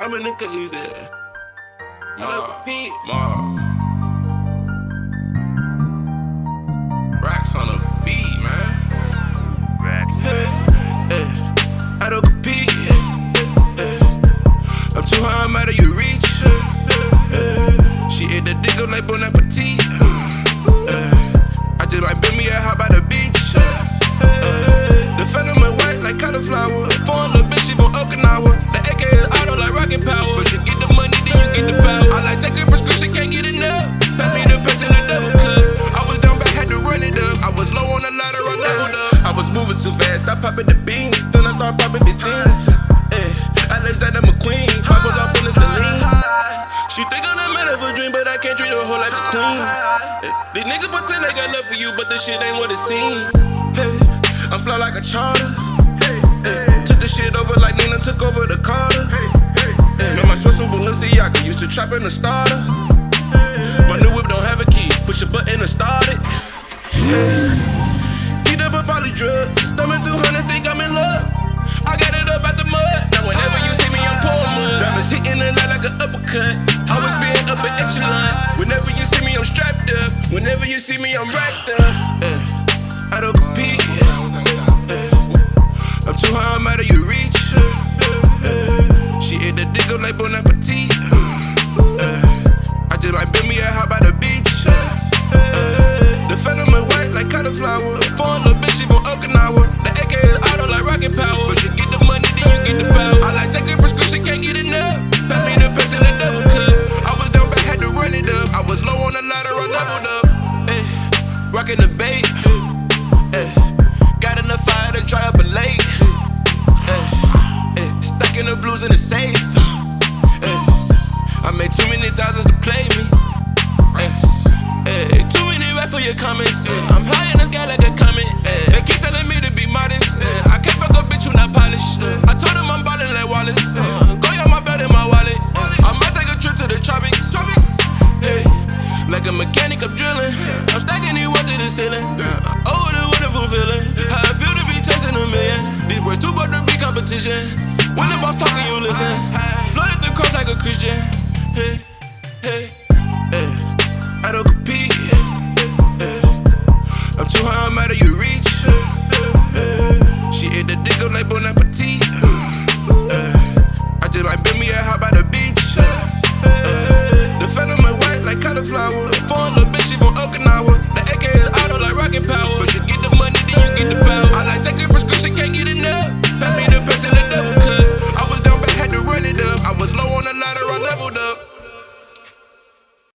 I'm in the crazy. Ma, Pete. ma. Can't treat her whole like a queen. These niggas pretend they got love for you, but this shit ain't what it seems. Hey, I'm fly like a charter. Hey, hey, took the shit over like Nino took over the Carter. Hey, hey, hey. Man, my sweat some Balenciaga used to trap in the starter. My new whip don't have a key, push a button to start it. Hey. Beat up a poly drug, stomach through hundred, think I'm in love. I got it up out the mud. Now whenever you see me, I'm pouring mud. Diamonds hitting the line like an uppercut. You see me, I'm racked up. Uh, I don't compete. Uh, I'm too high, I'm out of your reach. Uh, she ate the dick up like Bon Appetit. I just like bend me a hop by the beach. The phantom is white like cauliflower. Stacking in the safe. I made too many thousands to play me. Ay, too many rap for your comments. ay. I'm high in the sky like a comet. ay. They keep telling me to be modest. ay. I can't fuck a bitch who not polished. I told them I'm ballin' like Wallace. Go on my belt in my wallet. I might take a trip to the tropics. Hey, like a mechanic, I'm drilling. I'm stacking it up to the ceiling. Oh, a wonderful feeling. How I feel to be chasing a million. These boys too good to be competition. When the boss talking, you listen. Flooded the cross like a Christian. Hey, hey.